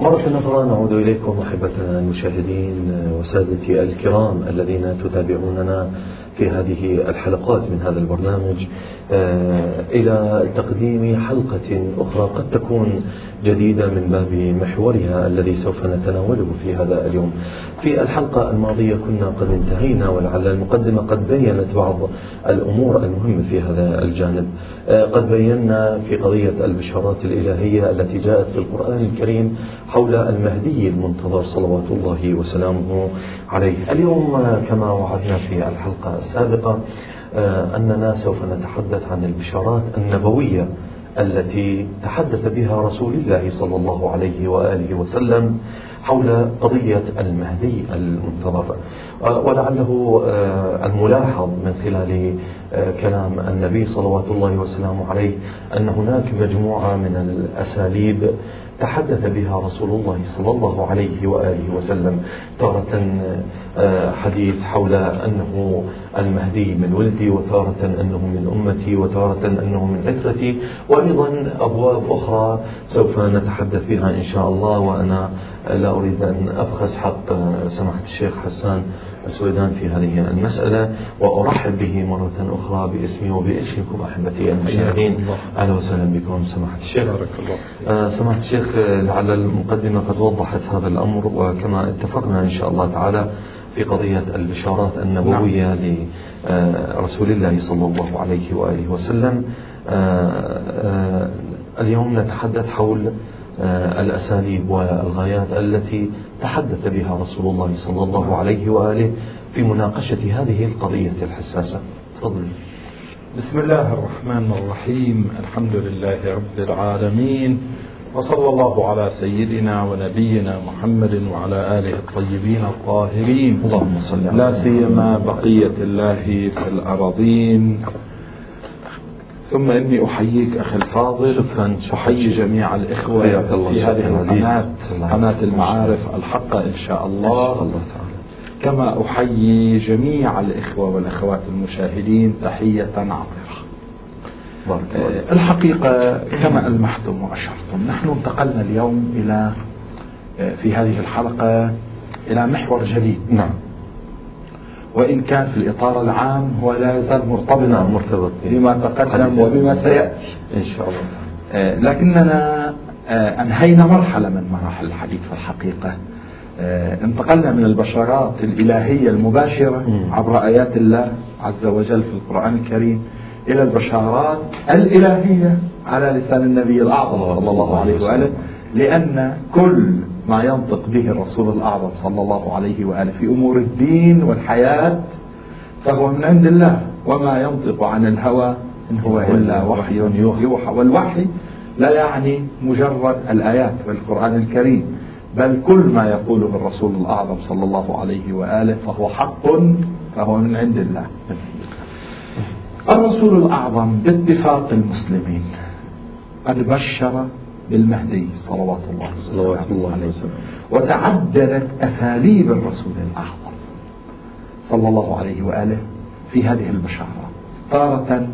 مرة أخرى نعود إليكم أحبتنا المشاهدين وسادتي الكرام الذين تتابعوننا في هذه الحلقات من هذا البرنامج. آه، إلى تقديم حلقة أخرى قد تكون جديدة من باب محورها الذي سوف نتناوله في هذا اليوم. في الحلقة الماضية كنا قد انتهينا ولعل المقدمة قد بينت بعض الأمور المهمة في هذا الجانب. آه، قد بينا في قضية البشارات الإلهية التي جاءت في القرآن الكريم حول المهدي المنتظر صلوات الله وسلامه عليه. اليوم كما وعدنا في الحلقة السابقة آه، أننا سوف نتحدث عن البشارات النبوية التي تحدث بها رسول الله صلى الله عليه وآله وسلم حول قضية المهدي المنتظر. آه، ولعله آه، الملاحظ من خلال كلام النبي صلوات الله وسلامه عليه أن هناك مجموعة من الأساليب تحدث بها رسول الله صلى الله عليه وآله وسلم تارة آه، حديث حول أنه المهدي من ولدي وتارة أنه من أمتي وتارة أنه من عترتي وأيضا أبواب أخرى سوف نتحدث بها إن شاء الله وأنا لا أريد أن أبخس حق سماحة الشيخ حسان السويدان في هذه المسألة وأرحب به مرة أخرى. باسمي وباسمكم أحبتي المشاهدين. أهلا وسهلا بكم سماحة الشيخ. بارك الله آه، سماحة الشيخ لعل المقدمة قد وضحت هذا الأمر وكما اتفقنا إن شاء الله تعالى في قضية البشارات النبوية نعم. لرسول الله صلى الله عليه وآله وسلم. آه، اليوم نتحدث حول آه، الأساليب والغايات التي تحدث بها رسول الله صلى الله عليه وآله في مناقشة هذه القضية الحساسة. تفضل. بسم الله الرحمن الرحيم. الحمد لله رب العالمين. وصلى الله على سيدنا ونبينا محمد وعلى آله الطيبين الطاهرين. اللهم صل لا سيما بقية الله في الأراضين. ثم إني أحييك أخي الفاضل. شكرا أحيي جميع الإخوة في هذه القناة. قناة المعارف الحقة إن شاء الله, الله تعالى. كما أحيي جميع الإخوة والأخوات المشاهدين تحية عطرة. آه، الحقيقة كما ألمحتم وأشرتم نحن انتقلنا اليوم إلى آه، في هذه الحلقة إلى محور جديد. نعم. وإن كان في الإطار العام هو لا يزال مرتبطا نعم مرتبط. بما تقدم وبما سيأتي. إن شاء الله. آه، لكننا أنهينا مرحلة من مراحل الحديث في الحقيقة. انتقلنا من البشارات الإلهية المباشرة عبر آيات الله عز وجل في القرآن الكريم إلى البشارات الإلهية على لسان النبي الأعظم صلى الله عليه وآله لأن كل ما ينطق به الرسول الأعظم صلى الله عليه وآله في أمور الدين والحياة فهو من عند الله وما ينطق عن الهوى إن هو إلا وحي يوحى. والوحي لا يعني مجرد الآيات في القرآن الكريم. بل كل ما يقوله الرسول الأعظم صلى الله عليه وآله فهو حق فهو من عند الله. الرسول الأعظم باتفاق المسلمين قد بشر بالمهدي صلوات الله صلوات الله عليه وسلم وتعددت أساليب الرسول الأعظم صلى الله عليه وآله في هذه البشارات تارة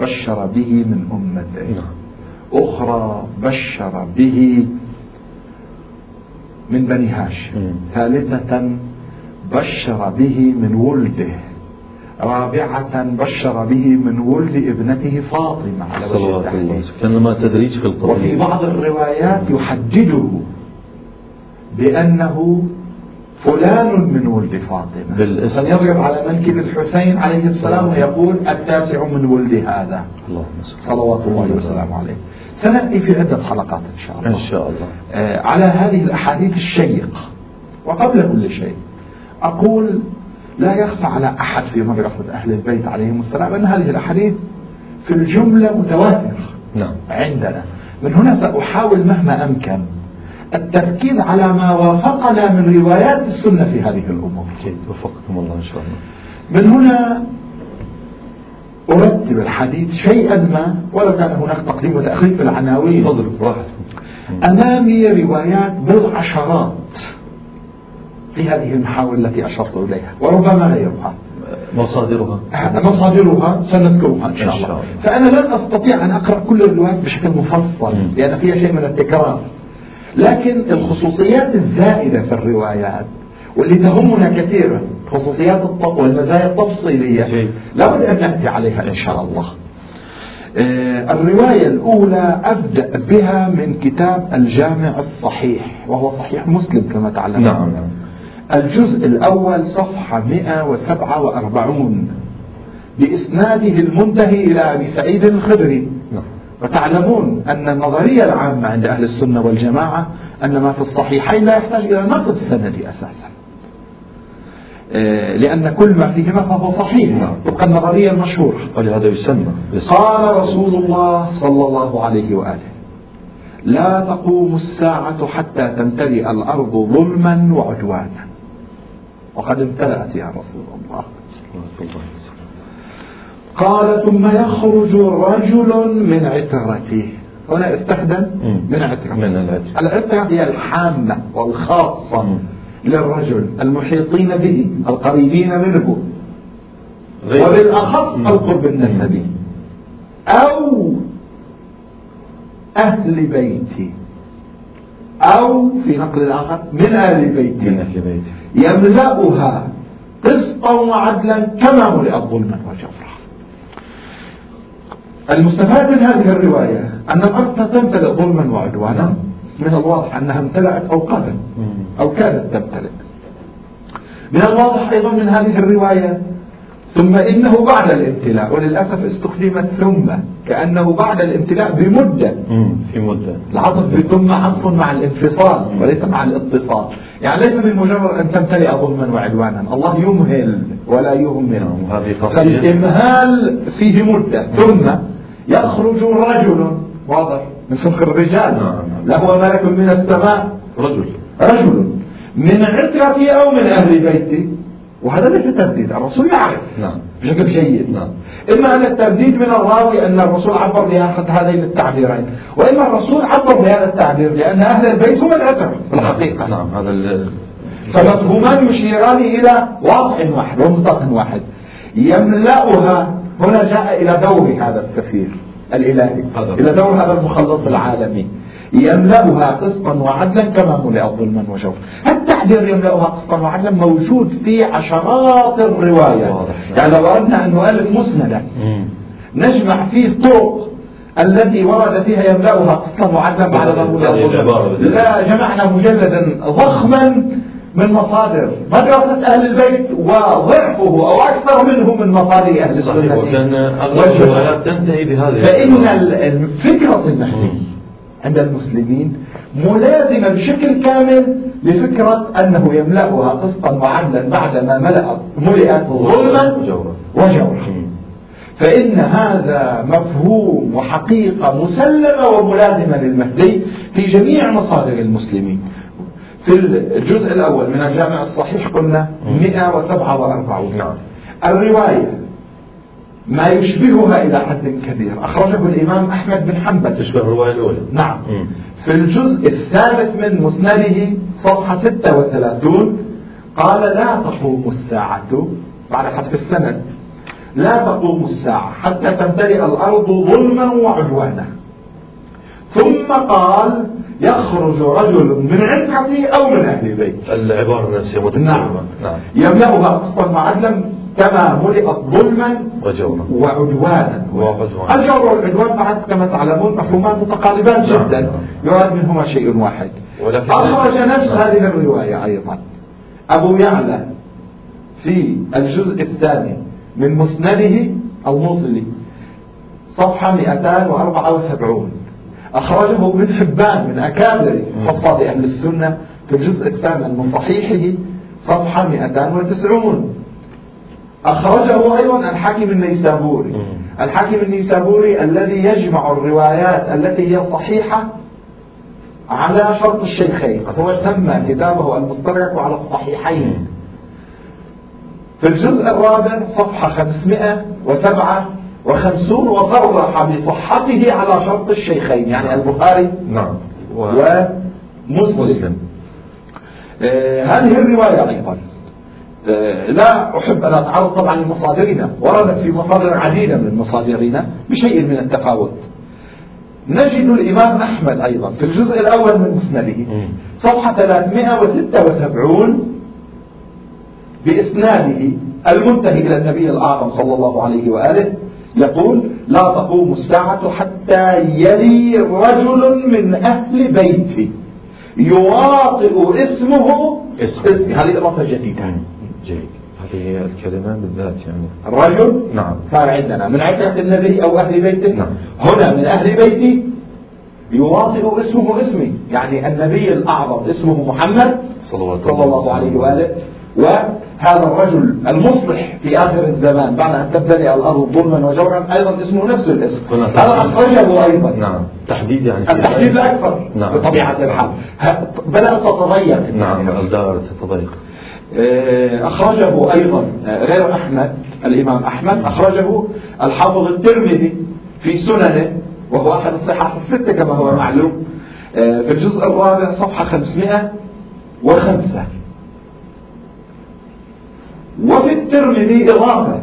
بشر به من أمته نعم. أخرى بشر به من بني هاشم. ثالثة بشر به من ولده. رابعة بشر به من ولد ابنته فاطمة على صلوات الله كان تدريج في القرآن. وفي بعض الروايات يحدده بأنه فلان من ولد فاطمة. بالاسم. يضرب على منكب الحسين عليه السلام ويقول التاسع من ولد هذا. اللهم صلوات الله وسلامه عليه. سنأتي في عدة حلقات إن شاء الله. إن شاء الله. آه على هذه الأحاديث الشيقة وقبل كل شيء أقول لا يخفى على أحد في مدرسة أهل البيت عليهم السلام أن هذه الأحاديث في الجملة متواترة نعم. عندنا. من هنا سأحاول مهما أمكن التركيز على ما وافقنا من روايات السنة في هذه الأمور. وفقكم الله إن شاء الله. من هنا أرتب الحديث شيئا ما ولو كان هناك تقديم وتأخير في العناوين. تفضل براحتكم. أمامي روايات بالعشرات في هذه المحاور التي أشرت إليها وربما غيرها. مصادرها. مصادرها سنذكرها إن شاء الله. فأنا لن أستطيع أن أقرأ كل الروايات بشكل مفصل لأن فيها شيء من التكرار. لكن الخصوصيات الزائدة في الروايات واللي تهمنا كثيرا خصوصيات والمزايا التفصيلية. لابد أن نأتي عليها إن شاء الله. آه، الرواية الأولى أبدأ بها من كتاب الجامع الصحيح وهو صحيح مسلم كما تعلمون. نعم. الجزء الأول صفحة 147 بإسناده المنتهي إلى أبي سعيد الخدري. نعم. وتعلمون أن النظرية العامة عند أهل السنة والجماعة أن ما في الصحيحين لا يحتاج إلى نقد سندي أساسا. آه، لأن كل ما فيهما فهو صحيح. طبق النظرية المشهورة. ولهذا يسمى قال رسول الله صلى الله عليه وآله لا تقوم الساعة حتى تمتلئ الأرض ظلما وعدوانا. وقد امتلأت يا رسول الله. صلوات الله وسلامه قال ثم يخرج رجل من عترته. هنا استخدم. من عترة. من العترة. هي الحامة والخاصة. للرجل المحيطين به القريبين منه غير- وبالأخص. القرب النسبي. أو أهل بيتي. أو في نقل الآخر من أهل بيتي. من أهل بيته يملأها قسطا وعدلا كما ملئت ظلما وجورا المستفاد من هذه الرواية أن الأرض تمتلئ ظلما وعدوانا من الواضح أنها امتلأت أو قادت أو كادت تمتلئ. من الواضح أيضا من هذه الرواية ثم إنه بعد الامتلاء وللأسف استخدمت ثم كأنه بعد الامتلاء بمدة. في مدة. العطف بثم عطف مع الانفصال وليس مع الاتصال. يعني ليس بمجرد أن تمتلئ ظلما وعدوانا. الله يمهل ولا يهمل. نعم،. فالإمهال فيه مدة. ثم يخرج رجل واضح. من سلك الرجال. نعم. له ملك من السماء. رجل. رجل. من عترتي أو من أهل بيتي وهذا ليس ترديد الرسول يعرف. نعم. بشكل جيد. نعم. إما أن الترديد من الراوي أن الرسول عبر بأحد هذين التعبيرين وإما الرسول عبر بهذا التعبير لأن أهل البيت هم العترة. في الحقيقة نعم. هذا فمفهومان يشيران إلى واضح واحد ومصداق واحد. يملأها هنا جاء إلى دور هذا السفير الإلهي. إلى دور هذا المخلص العالمي يملأها قسطا وعدلا كما ملئت ظلما وجورا التعبير يملأها قسطا وعدلا موجود في عشرات الروايات. يعني لو أردنا أن نؤلف مسندا. نجمع فيه طرق التي ورد فيها يملأها قسطا وعدلا بعد ظهور العبارة الظلم. لا جمعنا مجلدا ضخما من مصادر مدرسة أهل البيت وضعفه أو أكثر منه من مصادر أهل السنة. وكان أغلب والجماعة. الروايات تنتهي بهذه فإن فكرة المهدي عند المسلمين ملازمة بشكل كامل لفكرة أنه يملأها قسطا وعدلا بعدما ملأت ملئت ظلما وجورا. فإن هذا مفهوم وحقيقة مسلمة وملازمة للمهدي في جميع مصادر المسلمين. في الجزء الأول من الجامع الصحيح قلنا 147 نعم. الرواية ما يشبهها إلى حد كبير. أخرجه الإمام أحمد بن حنبل. تشبه الرواية الأولى. نعم. مم. في الجزء الثالث من مسنده صفحة 36 قال لا تقوم الساعة بعد حذف السند. لا تقوم الساعة حتى تمتلئ الأرض ظلما وعدوانا. ثم قال يخرج رجل من عترتي أو من أهل بيتي العبارة النفسية نعم. نعم. يملأها قسطا وعدلا كما ملئت ظلما وجورا. وعدوانا. وعدوانا. الجور والعدوان بعد كما تعلمون مفهومان متقاربان جدا. نعم. يراد منهما شيء واحد. ولكن- أخرج نفس هذه الرواية أيضا. أبو يعلى في الجزء الثاني من مسنده الموصلي صفحة 274 أخرجه ابن حبان من أكابر حفاظ أهل السنة في الجزء الثامن من صحيحه صفحة 290 أخرجه أيضا الحاكم النيسابوري. الحاكم النيسابوري الذي يجمع الروايات التي هي صحيحة على شرط الشيخين. هو سمى كتابه المستدرك على الصحيحين. في الجزء الرابع صفحة 557 وصرح بصحته على شرط الشيخين يعني البخاري نعم. و... ومسلم. مسلم. آه هذه الرواية أيضا. آه لا أحب أن أتعرض طبعا لمصادرنا وردت في مصادر عديدة من مصادرنا بشيء من التفاوت. نجد الإمام أحمد أيضا في الجزء الأول من مسنده. صفحة 376 بإسناده المنتهي إلى النبي الأعظم صلى الله عليه وآله يقول لا تقوم الساعة حتى يلي رجل من أهل بيتي. يواطئ اسمه. اسمي. هذه إضافة جديدة. جيد. هذه الكلمة بالذات يعني. الرجل نعم. صار عندنا من عترة النبي أو أهل بيته. نعم. هنا من أهل بيتي يواطئ اسمه اسمي. يعني النبي الأعظم اسمه محمد صلوات صلى الله عليه وآله. وهذا الرجل المصلح في آخر الزمان بعد أن تبتلع الأرض ظلما وجورا أيضا اسمه نفس الاسم. هذا أخرجه أيضا. نعم. تحديد يعني. التحديد لا أكثر نعم. بطبيعة الحال. بدأت تتضيق. نعم الدائرة تتضيق. آه، أخرجه أيضا آه، غير أحمد الإمام أحمد. أخرجه الحافظ الترمذي في سننه وهو أحد الصحاح الستة كما هو معلوم. آه، في الجزء الرابع صفحة 505 وفي الترمذي إضافة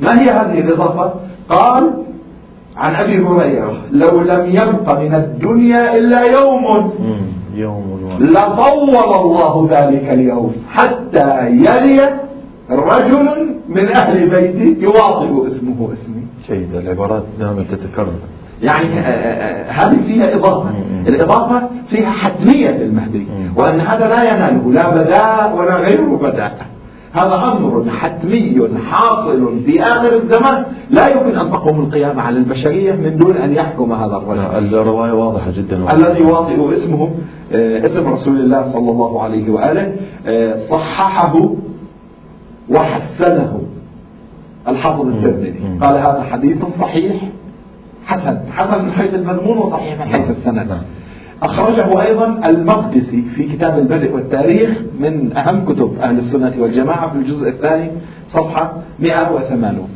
ما هي هذه الإضافة؟ قال عن أبي هريرة لو لم يبق من الدنيا إلا يوم. يوم لطول الله ذلك اليوم حتى يلي رجل من أهل بيتي يواطئ اسمه اسمي جيد العبارات دائما تتكرر يعني آه، آه، هذه فيها إضافة. الإضافة فيها حتمية المهدي. وأن هذا لا يناله لا بداء ولا غير بداء هذا أمر حتمي حاصل في آخر الزمان. لا يمكن أن تقوم القيامة على البشرية من دون أن يحكم هذا الرجل. الرواية واضحة جدا. الذي يواطئ اسمه آه، اسم رسول الله صلى الله عليه وآله آه، صححه وحسنه. الحافظ الترمذي. قال هذا حديث صحيح حسن. حسن من حيث المضمون وصحيح من حيث السند. نعم. أخرجه أيضا المقدسي في كتاب البدء والتاريخ من أهم كتب أهل السنة والجماعة في الجزء الثاني صفحة 180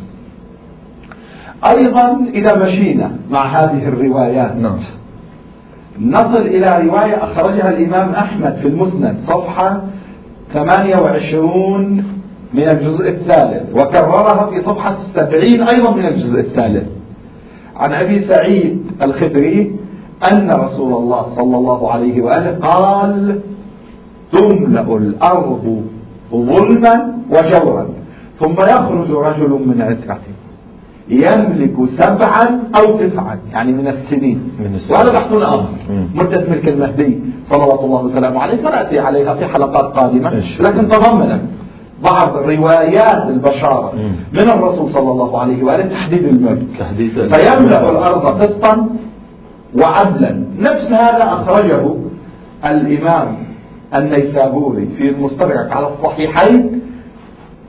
أيضا إذا مشينا مع هذه الروايات نعم. نصل إلى رواية أخرجها الإمام أحمد في المسند صفحة 28 من الجزء الثالث وكررها في صفحة 70 أيضا من الجزء الثالث. عن أبي سعيد الخدري أن رسول الله صلى الله عليه وآله قال تملأ الأرض ظلما وجورا ثم يخرج رجل من عترته يملك سبعا أو تسعا يعني من السنين من السنين. وهذا بحث آخر. مدة ملك المهدي صلوات الله وسلامه عليه سنأتي عليها في حلقات قادمة. لكن تضمنت بعض روايات البشارة مم. من الرسول صلى الله عليه وآله تحديد الملك تحديد فيملأ الأرض قسطا وعدلا. نفس هذا أخرجه الإمام النيسابوري في المستدرك على الصحيحين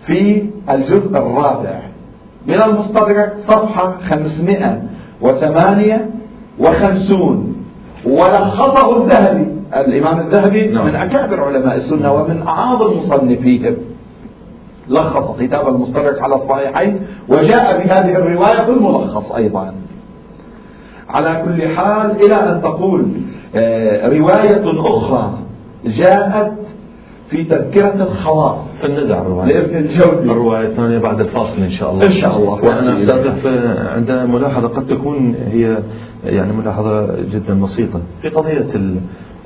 في الجزء الرابع. من المستدرك صفحة 558 ولخصه الذهبي. الإمام الذهبي نعم. من أكابر علماء السنة ومن أعاظم مصنفيهم لخص كتاب المستدرك على الصحيحين. وجاء بهذه الرواية في الملخص أيضا. على كل حال إلى أن تقول آه، رواية أخرى جاءت في تذكرة الخواص سندع الرواية لابن الجوزي. الرواية الثانية بعد الفاصل إن شاء الله. إن شاء الله. وأنا أستاذف عند ملاحظة قد تكون هي يعني ملاحظة جدا بسيطة. في قضية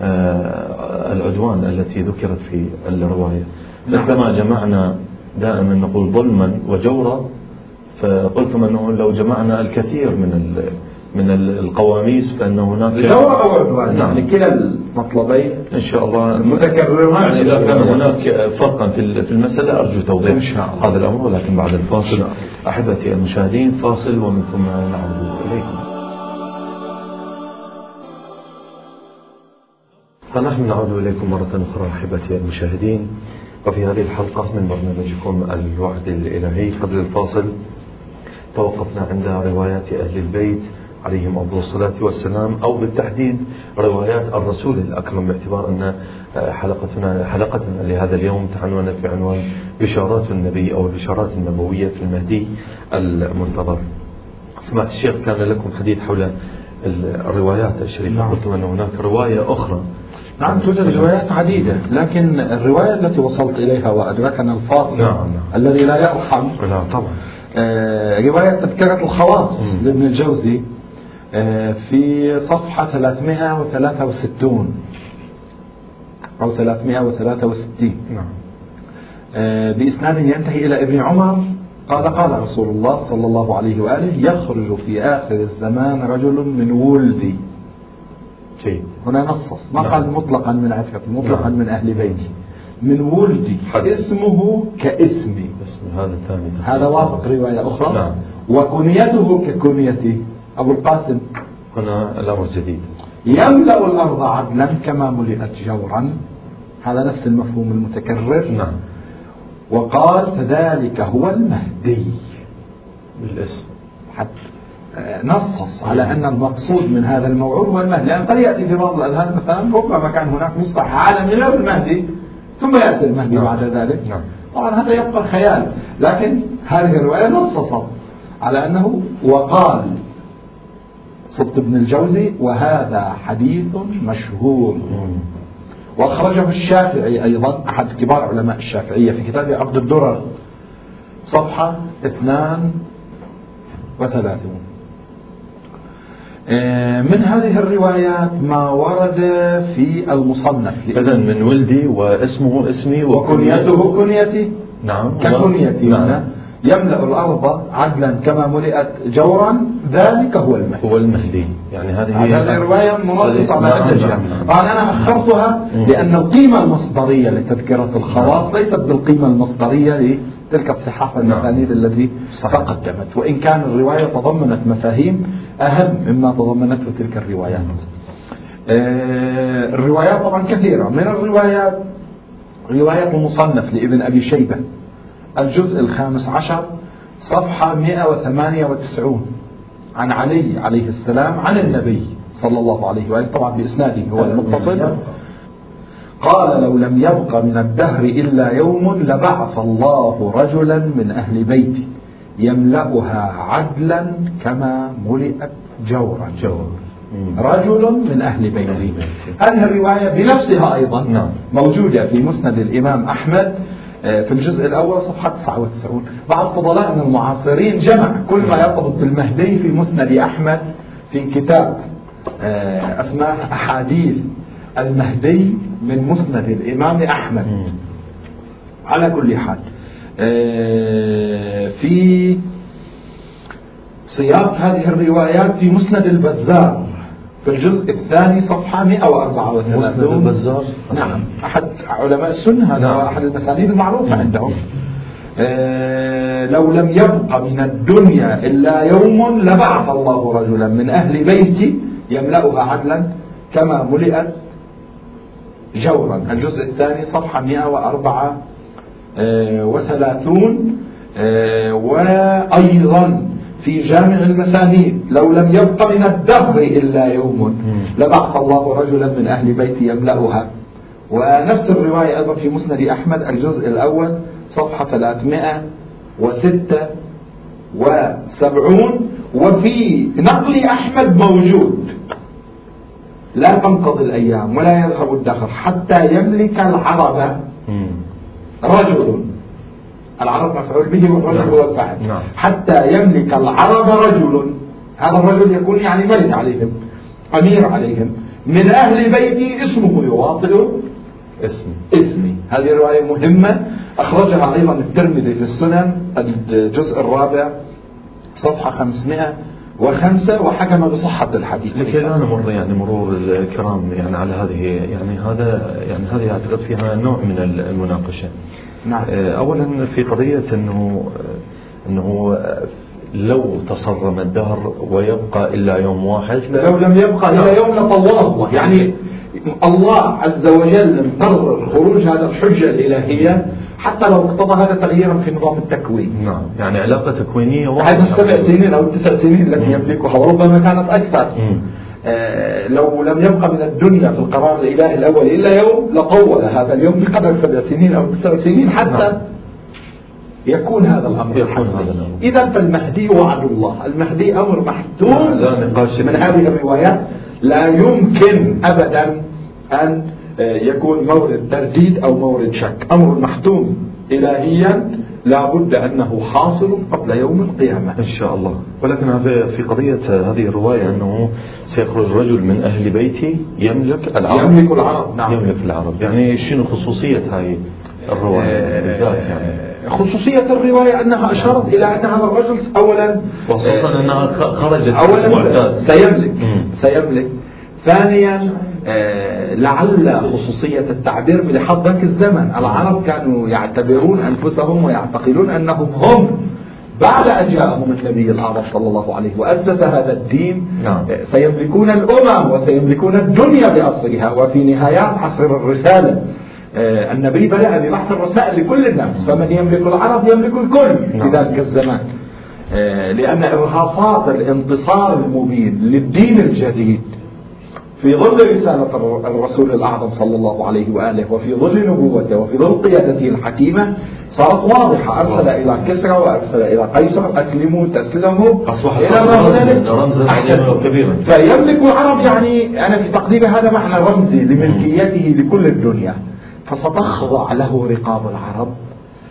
آه، العدوان التي ذكرت في الرواية. نعم. مثلما جمعنا دائما نقول ظلما وجورا فقلتم أنه لو جمعنا الكثير من من ال- القواميس فإن هناك عدوان نعم. يعني كلا المطلبين إن شاء الله متكرران. يعني إذا كان هناك فرقا في ال- في المسألة أرجو توضيح إن شاء الله. هذا الأمر ولكن بعد الفاصل أحبتي المشاهدين فاصل ومن ثم نعود إليكم فنحن نعود إليكم مرة أخرى أحبتي المشاهدين وفي هذه الحلقة من برنامجكم الوعد الإلهي قبل الفاصل توقفنا عند روايات أهل البيت عليهم أفضل الصلاة والسلام أو بالتحديد روايات الرسول الأكرم باعتبار أن حلقتنا حلقتنا لهذا اليوم تعنونت بعنوان بشارات النبي أو البشارات النبوية في المهدي المنتظر سمعت الشيخ كان لكم حديث حول الروايات الشريفة نعم. قلتم أن هناك رواية أخرى نعم توجد روايات عديدة لكن الرواية التي وصلت إليها وأدركنا الفاصل نعم، نعم. الذي لا يرحم لا طبعا آه، رواية تذكرة الخواص. لابن الجوزي آه، في صفحة 363 أو 363 نعم. آه، بإسناد ينتهي إلى ابن عمر قال قال رسول الله صلى الله عليه وآله يخرج في آخر الزمان رجل من ولدي. جيد. هنا نصص. ما نعم. قال مطلقا من عترتي مطلقا نعم. من أهل بيتي من ولدي. حد. اسمه كاسمي. اسم هذا الثاني. هذا وافق رواية أخرى. نعم. وكنيته ككنيتي أبو القاسم. هنا الأمر جديد. يملأ الأرض عدلا كما ملئت جورا. هذا نفس المفهوم المتكرر. نعم. وقال فذلك هو المهدي. بالاسم. حتى نصص على أن المقصود من هذا الموعود هو المهدي. لأن قد يأتي في بعض الأذهان مثلا ربما كان هناك مصطلح عالمي غير المهدي ثم يأتي المهدي نعم. بعد ذلك. نعم. طبعا هذا يبقى خيال. لكن هذه الرواية نصصت على أنه وقال صبت بن الجوزي وهذا حديث مشهور. وأخرجه الشافعي أيضا أحد كبار علماء الشافعية في كتاب عقد الدرر صفحة اثنان وثلاثون. آه، من هذه الروايات ما ورد في المصنف. إذا من ولدي واسمه اسمي وكنيته كنيتي. نعم. ككنيتي نعم. يملأ الأرض عدلا كما ملئت جورا ذلك هو المهدي. هو المهدي. يعني هذه هي هذه الرواية منصص على نعم، نعم، نعم. طبعا أنا أخرتها. لأن القيمة المصدرية لتذكرة الخواص ليست بالقيمة المصدرية لتلك الصحاف المسانيد التي. تقدمت. وإن كان الرواية تضمنت مفاهيم أهم مما تضمنته تلك الروايات آه، الروايات طبعا كثيرة. من الروايات رواية المصنف لابن أبي شيبة. الجزء الخامس عشر صفحة 198 عن علي عليه السلام عن النبي صلى الله عليه وآله طبعا بإسناده هو المتصل. قال لو لم يبق من الدهر إلا يوم لبعث الله رجلا من أهل بيتي يملأها عدلا كما ملئت جورا. جور. رجل من أهل بيتي هذه الرواية بنفسها أيضا نعم. موجودة في مسند الإمام أحمد. في الجزء الأول صفحة 99 بعض فضلائنا المعاصرين جمع كل ما يرتبط بالمهدي في مسند أحمد في كتاب آه، اسماه أحاديث المهدي من مسند الإمام أحمد. على كل حال آه، في سياق هذه الروايات في مسند البزار. في الجزء الثاني صفحة 134 مسند البزار؟ نعم أحد علماء السنة هذا نعم. أحد المسانيد المعروفة نعم. عندهم آه، لو لم يبق من الدنيا إلا يوم لبعث الله رجلا من أهل بيتي يملأها عدلا كما ملئت جورا الجزء الثاني صفحة 104 آه، وثلاثون آه، وأيضا في جامع المسانيد. لو لم يبق من الدهر إلا يوم. لبعث الله رجلا من أهل بيتي يملأها. ونفس الرواية أيضا في مسند أحمد الجزء الأول صفحة 376 وفي نقل أحمد موجود. لا تنقضي الأيام ولا يذهب الدهر حتى يملك العرب. رجل. العرب مفعول به والرجل هو الفاعل نعم. حتى يملك العرب رجل هذا الرجل يكون يعني ملك عليهم أمير عليهم. من أهل بيتي اسمه يواطئ اسمي اسمي. هذه رواية مهمة أخرجها أيضا الترمذي في السنن الجزء الرابع صفحة 505 وحكم بصحة الحديث. لكي لا نمر يعني مرور الكرام يعني على هذه يعني هذا يعني هذه أعتقد فيها نوع من المناقشة. نعم. آه، اولا في قضية إنه إنه لو تصرم الدهر ويبقى إلا يوم واحد لا. لو لم يبقى إلى يوم لطوله يعني الله عز وجل مقرر خروج هذا الحجة الإلهية حتى لو اقتضى هذا تغييرا في نظام التكوين نعم يعني علاقة تكوينية هذه واضحة. السبع سنين أو التسع سنين التي. يملكها وربما كانت أكثر. آه، لو لم يبقى من الدنيا في القرار الإلهي الأول إلا يوم لطول هذا اليوم بقدر سبع سنين أو تسع سنين حتى نعم. يكون هذا الأمر يكون. هذا الأمر. إذا فالمهدي وعد الله المهدي أمر محتوم من. هذه الروايات لا يمكن أبدا أن يكون مورد ترديد أو مورد شك. أمر محتوم إلهيا لا بد أنه حاصل قبل يوم القيامة. إن شاء الله. ولكن في قضية هذه الرواية أنه سيخرج رجل من أهل بيتي يملك العرب. يملك العرب نعم. يملك العرب. يعني شنو خصوصية هاي الرواية؟ آه، بالذات يعني. خصوصية الرواية أنها أشارت إلى أن هذا الرجل أولا وخصوصا أنها خرجت أولا معتاد. سيملك. مم. سيملك. ثانيا آه، لعل خصوصية التعبير بلحظ ذاك الزمن العرب كانوا يعتبرون أنفسهم ويعتقدون أنهم هم بعد أن جاءهم النبي الأعظم صلى الله عليه وأسس هذا الدين نعم. آه، سيملكون الأمم وسيملكون الدنيا بأصلها وفي نهايات عصر الرسالة آه، النبي بدأ ببحث الرسائل لكل الناس فمن يملك العرب يملك الكل في نعم. ذلك الزمان لأن إرهاصات الانتصار المبين للدين الجديد في ظل رسالة الر- الرسول الأعظم صلى الله عليه وآله وفي ظل نبوته وفي ظل قيادته الحكيمة صارت واضحة أرسل إلى كسرى وأرسل إلى قيصر أسلموا تسلموا أصبحت إلى ما رمزاً- هنالك. رمزاً أحسنت. عظيماً وكبيراً. فيملك العرب يعني أنا في تقديري هذا معنى رمزي لملكيته لكل الدنيا فستخضع له رقاب العرب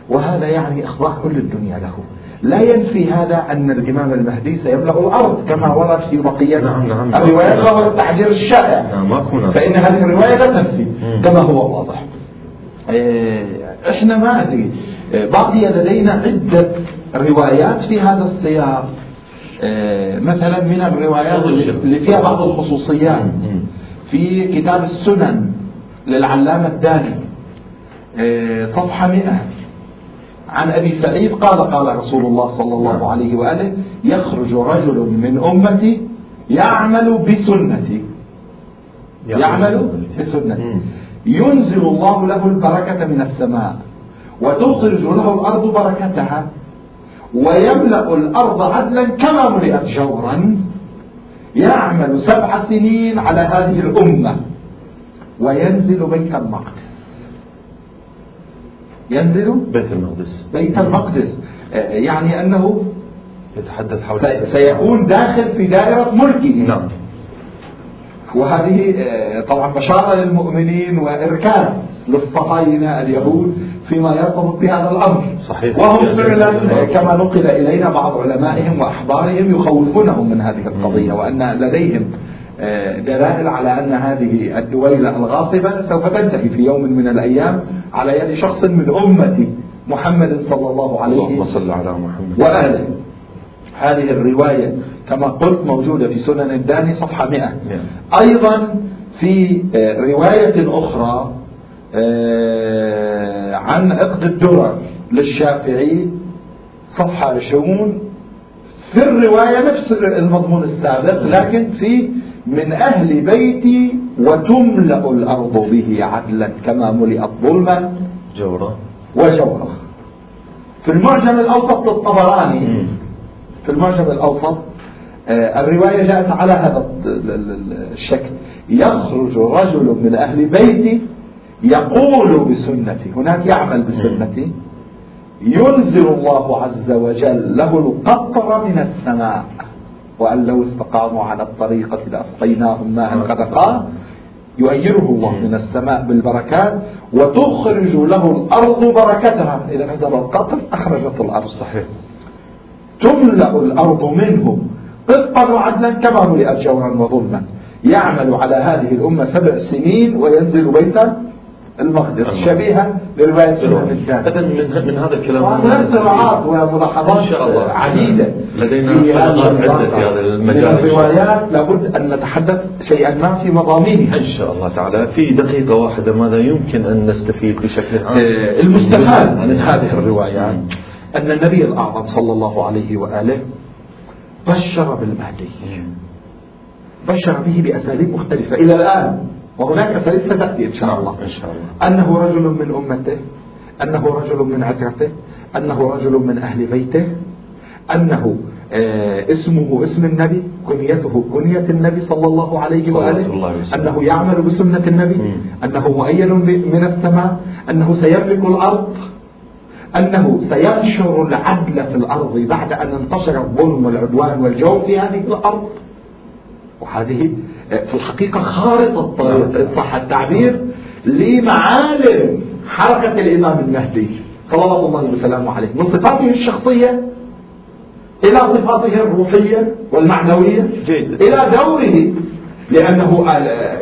وهذا يعني إخضاع كل الدنيا له لا ينفي هذا أن الإمام المهدي سيملأ الأرض كما ورد في بقية نعم، نعم. الروايات وهو التعبير الشائع. نعم نعم. فإن هذه الرواية لا تنفي. كما هو واضح. إيه، إحنا ما أدري. إيه، بقي لدينا عدة روايات في هذا السياق. إيه، مثلا من الروايات اللي فيها بعض الخصوصيات. في كتاب السنن للعلامة الداني. صفحة 100 عن أبي سعيد قال قال رسول الله صلى الله. عليه وآله يخرج رجل من أمتي يعمل بسنتي يعمل بسنتي. ينزل الله له البركة من السماء وتخرج له الأرض بركتها ويملأ الأرض عدلا كما ملئت جورا يعمل سبع سنين على هذه الأمة وينزل بيت المقدس ينزل بيت المقدس. بيت المقدس. آه، يعني أنه يتحدث حول سي- سيكون داخل في دائرة ملكه. نعم. وهذه آه، طبعا بشارة للمؤمنين وإركاز للصهاينة اليهود فيما يرتبط بهذا الأمر. صحيح. وهم فعلا آه، كما نقل إلينا بعض علمائهم وأحبارهم يخوفونهم من هذه القضية وأن لديهم آه، دلائل على أن هذه الدويلة الغاصبة سوف تنتهي في يوم من الأيام على يد شخص من أمة محمد صلى الله عليه اللهم صل على محمد. وآله. هذه الرواية كما قلت موجودة في سنن الداني صفحة 100 نعم. أيضا في آه، رواية أخرى آه، عن عقد الدرر للشافعي صفحة 20 في الرواية نفس المضمون السابق لكن في من أهل بيتي وتملأ الأرض به عدلا كما ملئت ظلما جورة. وجورا في المعجم الأوسط للطبراني. في المعجم الأوسط آه، الرواية جاءت على هذا ال- ال- ال- الشكل. يخرج رجل من أهل بيتي يقول بسنتي هناك يعمل بسنتي ينزل الله عز وجل له القطر من السماء. وأن لو استقاموا على الطريقة لأسقيناهم ماء غدقا يؤيره الله من السماء بالبركات وتخرج له الأرض بركتها. إذا نزل القطر أخرجت الأرض. صحيح. تملأ الأرض منه. قسطا وعدلا كما ملئت جورا وظلما. يعمل على هذه الأمة سبع سنين وينزل بيت المقدس شبيهة لرواية سنة إذا من من هذا الكلام وهناك صراعات وملاحظات إن شاء الله. عديدة. لدينا حلقات عدة. في هذا من المجال. الروايات لابد أن نتحدث شيئا ما في مضامينها. إن شاء الله تعالى. في دقيقة واحدة ماذا يمكن أن نستفيد بشكل عام؟ آه، المستفاد من هذه الروايات أن النبي الأعظم صلى الله عليه وآله بشر بالمهدي. بشر به بأساليب مختلفة. إلى الآن وهناك ستأتي إن شاء الله إن شاء الله أنه رجل من أمته أنه رجل من عترته أنه رجل من أهل بيته أنه آه، اسمه اسم النبي كنيته كنية النبي صلى الله عليه وآله الله. أنه يعمل بسنة النبي. أنه مؤيد من السماء أنه سيملك الأرض أنه سينشر العدل في الأرض بعد أن انتشر الظلم والعدوان والجور في هذه الأرض وهذه في الحقيقة خارطة صح التعبير لمعالم حركة الإمام المهدي صلوات الله وسلامه عليه من صفاته الشخصية إلى صفاته الروحية والمعنوية جيد. إلى دوره لأنه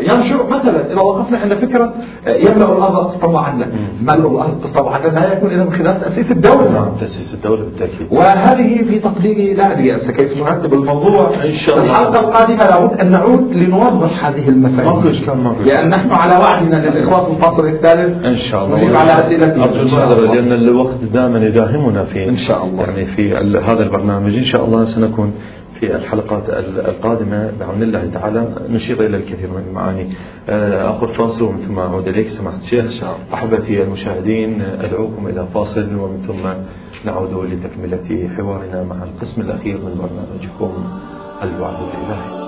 ينشر مثلا إذا وقفنا عند فكرة يملأ الأرض قسطا وعدلا ملء الأرض قسطا وعدلا لا يكون إلا من خلال تأسيس الدولة نعم تأسيس الدولة بالتأكيد وهذه في تقديري لا أدري كيف نرتب الموضوع إن شاء الله. الحلقة القادمة لابد أن نعود لنوضح هذه المفاهيم. لأن نحن على وعدنا للإخوة في الفاصل الثالث إن شاء الله نجيب على إن شاء المعذرة الله. لأن الوقت دائما يداهمنا في إن شاء الله. يعني في هذا البرنامج إن شاء الله سنكون في الحلقات ال- القادمة بعون الله تعالى. نشير إلى الكثير من المعاني. آه، اخذ فاصل ومن ثم أعود إليك. سماحة الشيخ أحبتي المشاهدين أدعوكم إلى فاصل ومن ثم نعود لتكملة حوارنا مع القسم الأخير من برنامجكم الوعد الالهي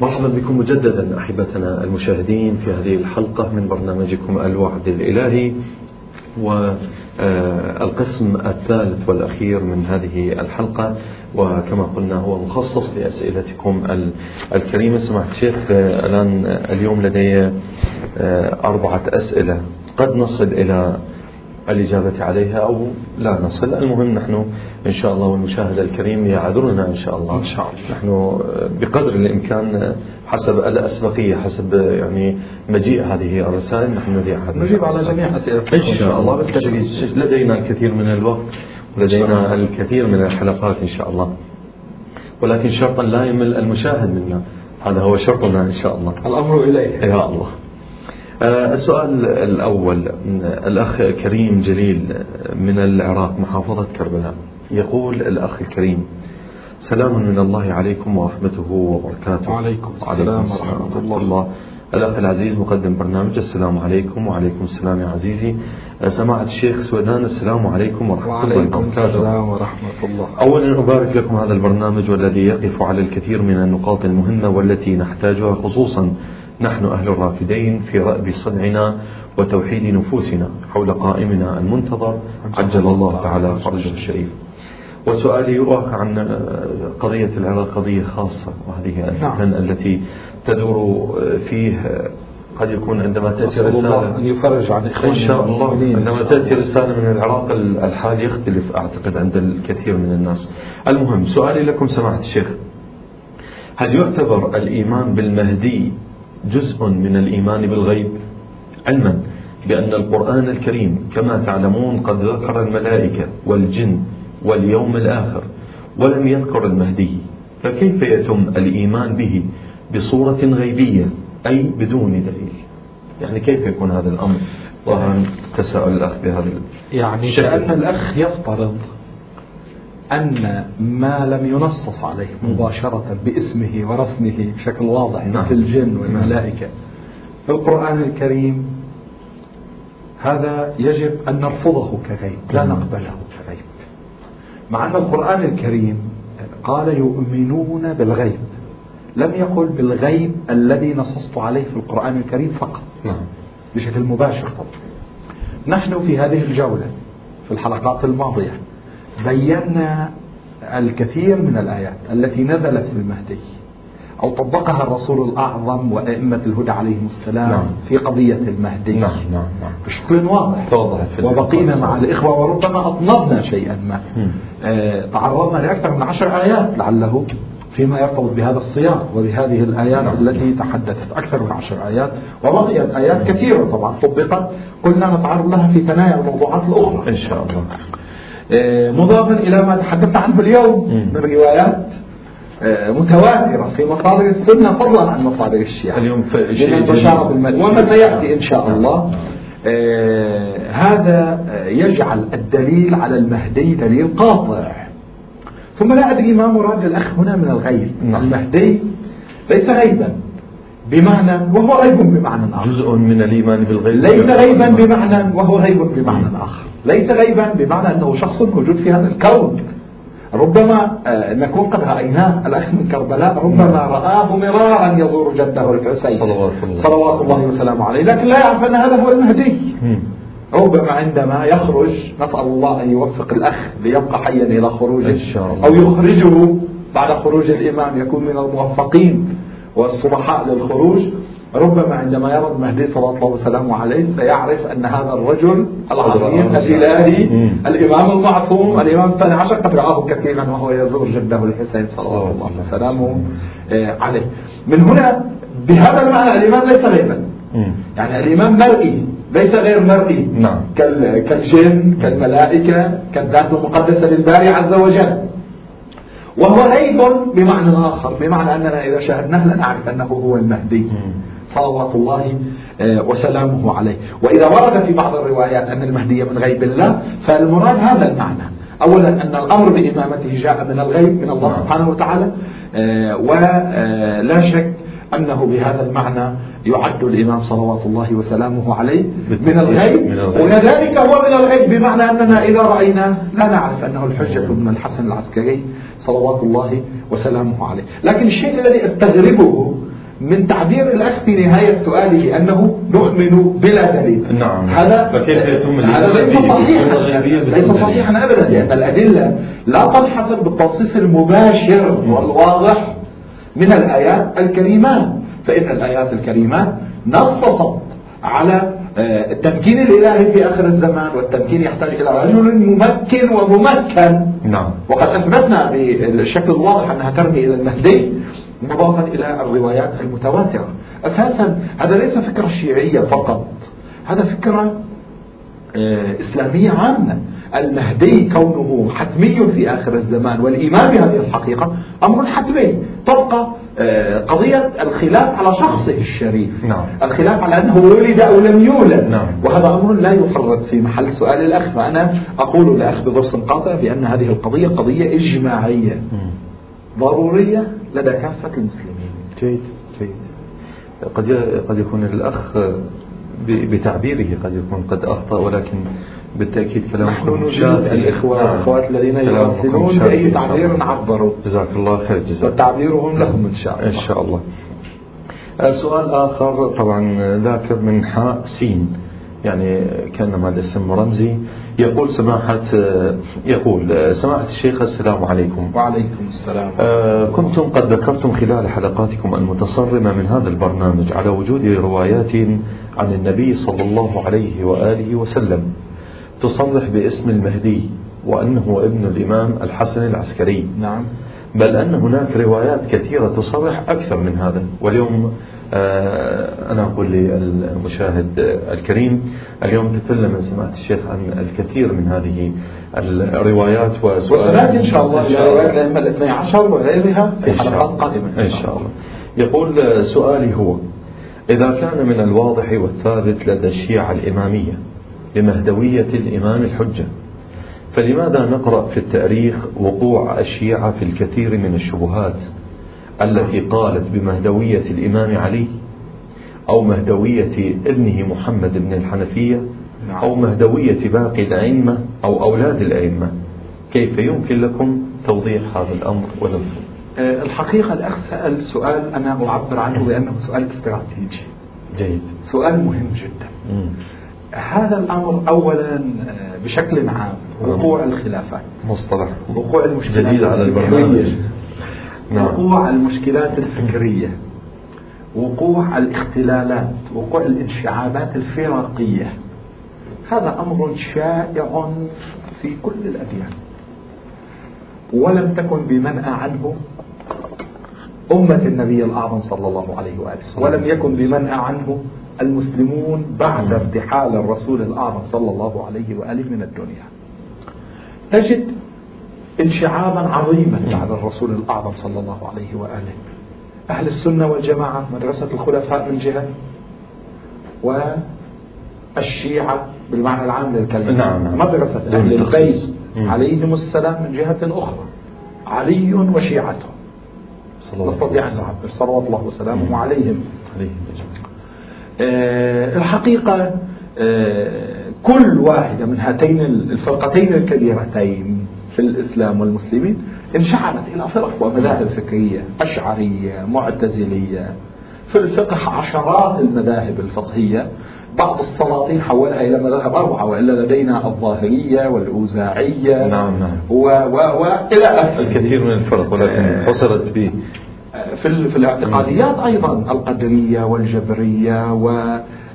مرحبا بكم مجددا أحبتنا المشاهدين في هذه الحلقة من برنامجكم الوعد الإلهي. والقسم الثالث والأخير من هذه الحلقة وكما قلنا هو مخصص لأسئلتكم ال- الكريمة. سماحة الشيخ آه، اليوم لدي آه، أربعة أسئلة. قد نصل إلى الإجابة عليها أو لا نصل. المهم نحن إن شاء الله والمشاهد الكريم يعذرنا إن شاء الله. إن شاء الله. نحن بقدر الإمكان حسب الأسبقية حسب يعني مجيء هذه الرسائل نحن نذيع نجيب على جميع أسئلتكم إن شاء الله بالتدريج. لدينا الكثير من الوقت ولدينا الكثير من الحلقات إن شاء الله. ولكن شرطا لا يمل المشاهد منا. هذا هو شرطنا إن شاء الله. الأمر إليه يا الله. السؤال الأول الأخ كريم جليل من العراق محافظة كربلاء يقول الأخ الكريم سلام من الله عليكم ورحمته وبركاته. وعليكم السلام ورحمة الله. الأخ العزيز مقدم برنامج السلام عليكم. وعليكم السلام يا عزيزي. آه، سماعة الشيخ سويدان السلام عليكم ورحمة الله وعليكم وبركاته. السلام ورحمة الله. أولا أبارك لكم هذا البرنامج والذي يقف على الكثير من النقاط المهمة والتي نحتاجها خصوصا نحن أهل الرافدين في رأب صنعنا وتوحيد نفوسنا حول قائمنا المنتظر. عجل الله تعالى فرجه الشريف. وسؤالي يراك عن قضية العراق قضية خاصة وهذه الفتن التي تدور فيه قد يكون عندما تأتي الله أن رسالة يفرج عن إن شاء الله عندما تأتي. رسالة من العراق الحال يختلف أعتقد عند الكثير من الناس. المهم سؤالي لكم سماحة الشيخ. هل يعتبر الإيمان بالمهدي جزء من الإيمان بالغيب. علما بأن القرآن الكريم كما تعلمون قد ذكر الملائكة والجن واليوم الآخر ولم يذكر المهدي. فكيف يتم الإيمان به بصورة غيبية أي بدون دليل؟ يعني كيف يكون هذا الأمر؟ ظاهرا تساؤل الأخ بهذا يعني. كأن الأخ يفترض أن ما لم ينصص عليه مباشرة باسمه ورسمه بشكل واضح نعم. مثل الجن والملائكة. في القرآن الكريم هذا يجب أن نرفضه كغيب لا نعم. نقبله كغيب. مع أن القرآن الكريم قال يؤمنون بالغيب لم يقل بالغيب الذي نصصت عليه في القرآن الكريم فقط. نعم. بشكل مباشر طبعا. نحن في هذه الجولة في الحلقات الماضية بينا الكثير من الآيات التي نزلت في المهدي أو طبقها الرسول الأعظم وأئمة الهدى عليهم السلام نعم. في قضية المهدي. نعم نعم نعم. بشكل واضح. توضحت في وبقينا مع الإخوة وربما أطنبنا شيئا ما. آه، تعرضنا لأكثر من عشر آيات لعله فيما يرتبط بهذا السياق وبهذه الآيات نعم. التي تحدثت أكثر من عشر آيات وبقيت آيات كثيرة طبعا طبقت كنا نتعرض لها في ثنايا الموضوعات الأخرى. إن شاء الله. مضافا إلى ما تحدثنا عنه اليوم. من روايات آه، متواترة في مصادر السنة فضلا عن مصادر الشيعة. اليوم في من البشارة. بالمدينة. وما سيأتي إن شاء نعم. الله. آه هذا آه، يجعل الدليل على المهدي دليل قاطع. ثم لا أدري ما مراد الأخ هنا من الغيب. نعم. المهدي ليس غيبا بمعنى وهو غيب بمعنى آخر. جزء من الإيمان بالغيب. ليس غيبا بمعنى وهو غيب بمعنى آخر. ليس غيبا بمعنى أنه شخص موجود في هذا الكون. ربما آه، نكون قد رأيناه الأخ من كربلاء. ربما رآه مرارا يزور جده الحسين. صلوات الله. صلوات الله وسلامه عليه. لكن لا يعرف أن هذا هو المهدي. ربما عندما يخرج نسأل الله أن يوفق الأخ ليبقى حيا إلى خروجه. إن شاء الله. أو يخرجه بعد خروج الإمام يكون من الموفقين والصلحاء للخروج. ربما عندما يرى المهدي صلى الله وسلامه عليه سيعرف أن هذا الرجل العظيم الإلهي الإمام المعصوم الإمام الثاني عشر قد رآه كثيرا وهو يزور جده الحسين صلى الله وسلامه آه، عليه. من هنا بهذا المعنى الإمام ليس غيبا يعني الإمام مرئي ليس غير مرئي. نعم. كالجن كالملائكة كالذات المقدسة للباري عز وجل. وهو غيب بمعنى آخر بمعنى أننا إذا شاهدناه لنعرف أنه هو المهدي. صلوات الله آه، وسلامه عليه. وإذا ورد في بعض الروايات أن المهدي من غيب الله فالمراد هذا المعنى. أولا أن الأمر بإمامته جاء من الغيب من الله نعم. سبحانه وتعالى آه، ولا آه، شك أنه بهذا المعنى يعد الإمام صلوات الله وسلامه عليه من الغيب. وكذلك هو من الغيب بمعنى أننا إذا رأيناه لا نعرف أنه الحجة من الحسن العسكري صلوات الله وسلامه عليه. لكن الشيء الذي أستغربه من تعبير الأخ في نهاية سؤاله أنه نؤمن بلا دليل. نعم. هذا فكيف يتم هذا ليس صحيحا. ليس صحيحا أبدا لأن الأدلة لا تنحصر بالتنصيص المباشر والواضح من الآيات الكريمات فإن الآيات الكريمات نصصت على آه، التمكين الإلهي في آخر الزمان والتمكين يحتاج إلى رجل ممكن وممكن. نعم. وقد أثبتنا بالشكل الواضح أنها ترمي إلى المهدي. مضافا إلى الروايات المتواترة. أساسا هذا ليس فكرة شيعية فقط هذا فكرة آه، إسلامية عامة. المهدي كونه حتمي في آخر الزمان والإيمان بهذه الحقيقة أمر حتمي. تبقى آه، قضية الخلاف على شخصه الشريف. نعم. الخلاف على أنه ولد أو لم يولد. نعم. وهذا أمر لا يفرد في محل سؤال الأخ. فأنا أقول لأخ بضرس قاطع بأن هذه القضية قضية إجماعية. ضرورية لدى كافة المسلمين. جيد جيد. قد قد يكون الأخ بتعبيره قد يكون قد أخطأ ولكن بالتأكيد كلامكم نحن نجيب الإخوة والأخوات نعم. الذين يواصلون بأي تعبير عبروا. جزاك الله خير جزاك. وتعبيرهم لهم إن شاء الله. إن شاء الله. سؤال آخر. طبعا ذاكر من حاء سين. يعني كان هذا اسم رمزي. يقول سماحة يقول سماحة الشيخ السلام عليكم. وعليكم السلام. آه، كنتم قد ذكرتم خلال حلقاتكم المتصرمة من هذا البرنامج على وجود روايات عن النبي صلى الله عليه وآله وسلم تصرح باسم المهدي وأنه ابن الإمام الحسن العسكري. نعم. بل أن هناك روايات كثيرة تصرح أكثر من هذا. واليوم آه، أنا أقول للمشاهد الكريم اليوم تكلم سمعت الشيخ عن الكثير من هذه الروايات وسنأتي إن شاء الله إلى روايات الأئمة الاثني عشر وغيرها في حلقات قادمة. إن شاء الله. يقول سؤالي هو إذا كان من الواضح والثابت لدى الشيعة الإمامية لمهدوية الإمام الحجة فلماذا نقرأ في التاريخ وقوع الشيعة في الكثير من الشبهات التي قالت بمهدوية الإمام علي أو مهدوية ابنه محمد بن الحنفية نعم. أو مهدوية باقي الأئمة أو أولاد الأئمة؟ كيف يمكن لكم توضيح هذا الأمر ولو آه، الحقيقة الأخ سأل سؤال أنا أعبر عنه بأنه سؤال استراتيجي. جيد. سؤال مهم جدا. مم. هذا الأمر أولا آه، بشكل عام وقوع الخلافات. مصطلح. وقوع المشكلات جديد على البرنامج. نعم. وقوع المشكلات الفكرية. وقوع الاختلالات. وقوع الانشعابات الفرقية. هذا أمر شائع في كل الأديان. ولم تكن بمنأى عنه أمة النبي الأعظم صلى الله عليه وآله ولم يكن بمنأى عنه المسلمون بعد ارتحال الرسول الأعظم صلى الله عليه وآله من الدنيا. تجد انشعابا عظيما بعد الرسول الأعظم صلى الله عليه وآله. أهل السنة والجماعة مدرسة الخلفاء من جهة والشيعة بالمعنى العام للكلمة. نعم نعم. مدرسة أهل البيت عليهم السلام من جهة أخرى. علي وشيعته. نستطيع أن نعبر. صلوات الله وسلامه عليهم. عليهم آه الحقيقة آه كل واحدة من هاتين الفرقتين الكبيرتين في الإسلام والمسلمين انشعبت إلى فرق ومذاهب فكرية أشعرية معتزلية. في الفقه عشرات المذاهب الفقهية بعض السلاطين حولها إلى مذاهب أربعة وإلا لدينا الظاهرية والأوزاعية نعم نعم. و و وإلى آخره. الكثير من الفرق ولكن حصلت به في في الاعتقاديات أيضا القدرية والجبرية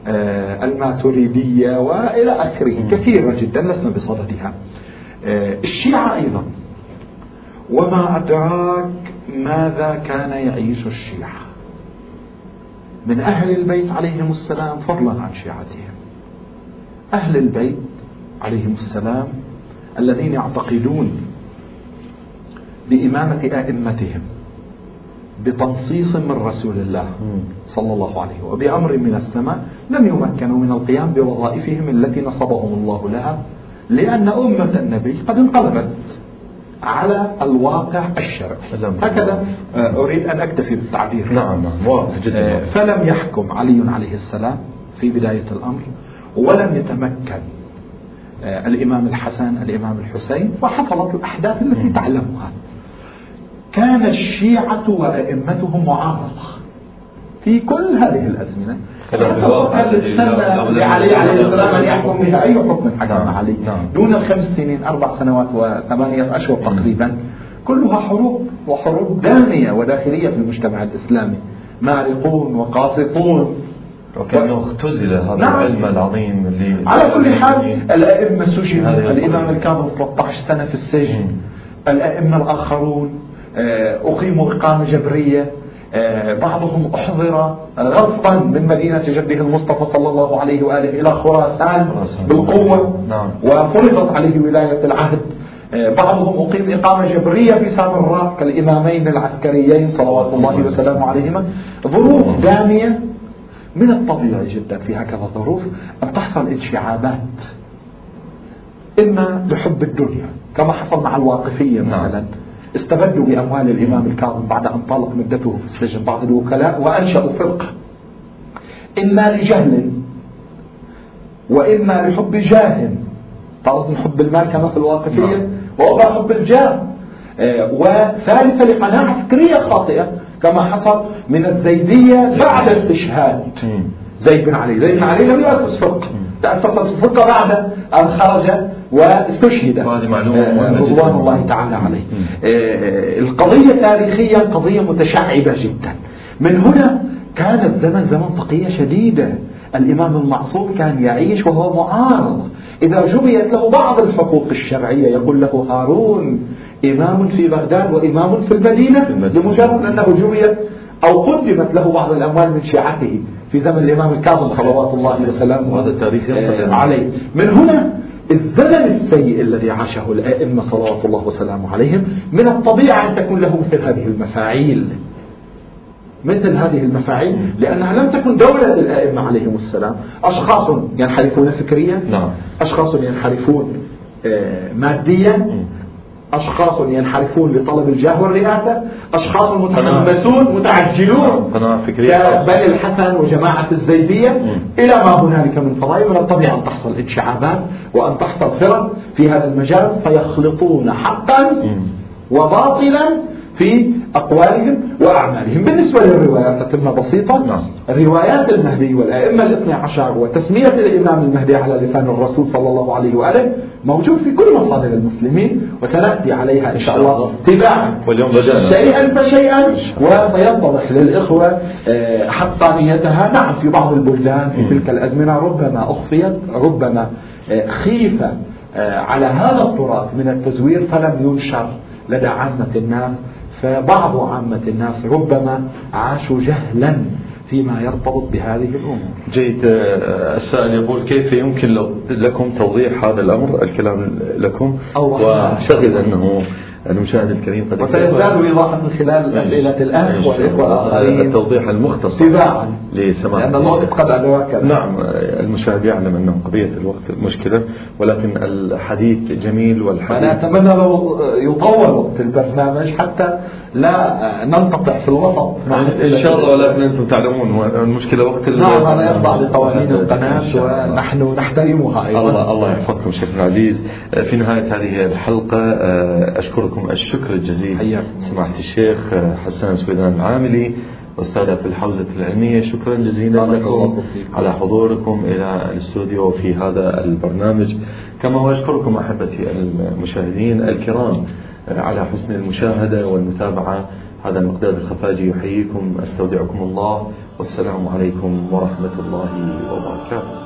والماتريديه والى آخره كثيرة جدا لسنا بصددها. الشيعة أيضا. وما أدراك ماذا كان يعيش الشيعة؟ من أهل البيت عليهم السلام فضلا عن شيعتهم. أهل البيت عليهم السلام الذين يعتقدون بإمامة أئمتهم. بتنصيص من رسول الله صلى الله عليه وبأمر من السماء لم يمكنوا من القيام بوظائفهم التي نصبهم الله لها لأن أمة النبي قد انقلبت على الواقع الشرعي. هكذا آه، أريد أن أكتفي بالتعبير. نعم نعم. واضح جدا. آه، فلم يحكم علي عليه السلام في بداية الأمر ولم يتمكن آه، الإمام الحسن الإمام الحسين وحصلت الأحداث التي تعلمها. كان الشيعة وأئمتهم معارضة في كل هذه الأزمنة. لعلي عليه السلام أن يحكم بها. أي حكم؟ حكم نعم. علي. نعم. دون الخمس سنين أربع سنوات وثمانية أشهر تقريبا. كلها حروب وحروب دامية وداخلية في المجتمع الإسلامي. مارقون وقاسطون. وكأنه اختزل هذا نعم. العلم العظيم اللي على كل حال الأئمة سجنوا. الإمام الكاظم 13 سنة في السجن. الأئمة الآخرون. أقيموا إقامة جبرية. آه، بعضهم أحضر غصبا من مدينة جده المصطفى صلى الله عليه وآله إلى خراسان بالقوة. نعم. وفرضت عليه ولاية العهد. آه، بعضهم أقيم إقامة جبرية في سامراء كالإمامين العسكريين صلوات الله وسلامه عليهما. ظروف دامية من الطبيعي جدا في هكذا الظروف أن تحصل انشعابات إما لحب الدنيا كما حصل مع الواقفية نعم. استبدوا بأموال الإمام الكاظم بعد أن طالت مدته في السجن بعض الوكلاء وأنشأوا فرقة. إما لجهل وإما لحب جاه. طالت من حب المال كما في الواقفية نعم. وأخرى حب الجاه. آه، وثالثة لقناعة فكرية خاطئة كما حصل من الزيدية بعد الاستشهاد. زيد بن علي. زيد بن علي لم يؤسس فرقة. تأسست الفرقة بعد أن خرج واستشهد. وهذه معلومة آه، رضوان الله تعالى عليه. آه، القضية تاريخيا قضية متشعبة جدا. من هنا كان الزمن زمن تقية شديدة الإمام المعصوم كان يعيش وهو معارض. إذا جبيت له بعض الحقوق الشرعية يقول له هارون إمام في بغداد وإمام في المدينة لمجرد أنه جبي أو قدمت له بعض الأموال من شيعته في زمن الإمام الكاظم صلوات الله وسلامه آه، عليه. من هنا الزمن السيء الذي عاشه الأئمة صلوات الله وسلامه عليهم من الطبيعة أن تكون له مثل هذه المفاعيل. مثل هذه المفاعيل. لأنها لم تكن دولة الأئمة عليهم السلام. أشخاص ينحرفون فكريا. نعم. أشخاص ينحرفون آه، ماديا. أشخاص ينحرفون لطلب الجاه والرئاسة أشخاص متحمسون متعجلون كبني الحسن وجماعة الزيدية. إلى ما هنالك من قضايا من الطبيعي أن تحصل انشعابات وأن تحصل فرق في هذا المجال فيخلطون حقا وباطلا في أقوالهم وأعمالهم. بالنسبة للروايات تتمة بسيطة. نعم. روايات المهدي والأئمة الاثنى عشر وتسمية الإمام المهدي على لسان الرسول صلى الله عليه وآله موجود في كل مصادر المسلمين وسنأتي عليها إن شاء الله تباعا. واليوم بدأنا. شيئا فشيئا وسيتضح للإخوة آه، حقانيتها. نعم في بعض البلدان في تلك الأزمنة ربما أخفيت ربما آه، خيف آه، على هذا التراث من التزوير فلم ينشر لدى عامة الناس. فبعض عامة الناس ربما عاشوا جهلا فيما يرتبط بهذه الأمور. جيد آه، السائل يقول كيف يمكن لكم توضيح هذا الأمر؟ الكلام لكم. وشغل أنه المشاهد الكريم قد وسيزداد إيضاحا من خلال أسئلة الأخ والإخوة الآخرين التوضيح المختصر تباعا لسماع لأن الوقت قد أدركنا نعم المشاهد يعلم أنه قضية الوقت مشكلة ولكن الحديث جميل والحديث أنا أتمنى لو يطول وقت البرنامج حتى لا ننقطع في الوسط. إن شاء الله ولكن أنتم تعلمون المشكلة وقت نعم أنا يخضع لقوانين القناة ونحن نحترمها أيضا. الله الله يحفظكم شيخنا العزيز. في نهاية هذه الحلقة أشكركم الشكر الجزيل. سماحة الشيخ حسان سويدان العاملي أستاذة في الحوزة العلمية. شكرا جزيلا لكم على حضوركم إلى الاستوديو في هذا البرنامج. كما وأشكركم أحبتي المشاهدين الكرام على حسن المشاهدة والمتابعة. هذا مقداد الخفاجي يحييكم أستودعكم الله. والسلام عليكم ورحمة الله وبركاته.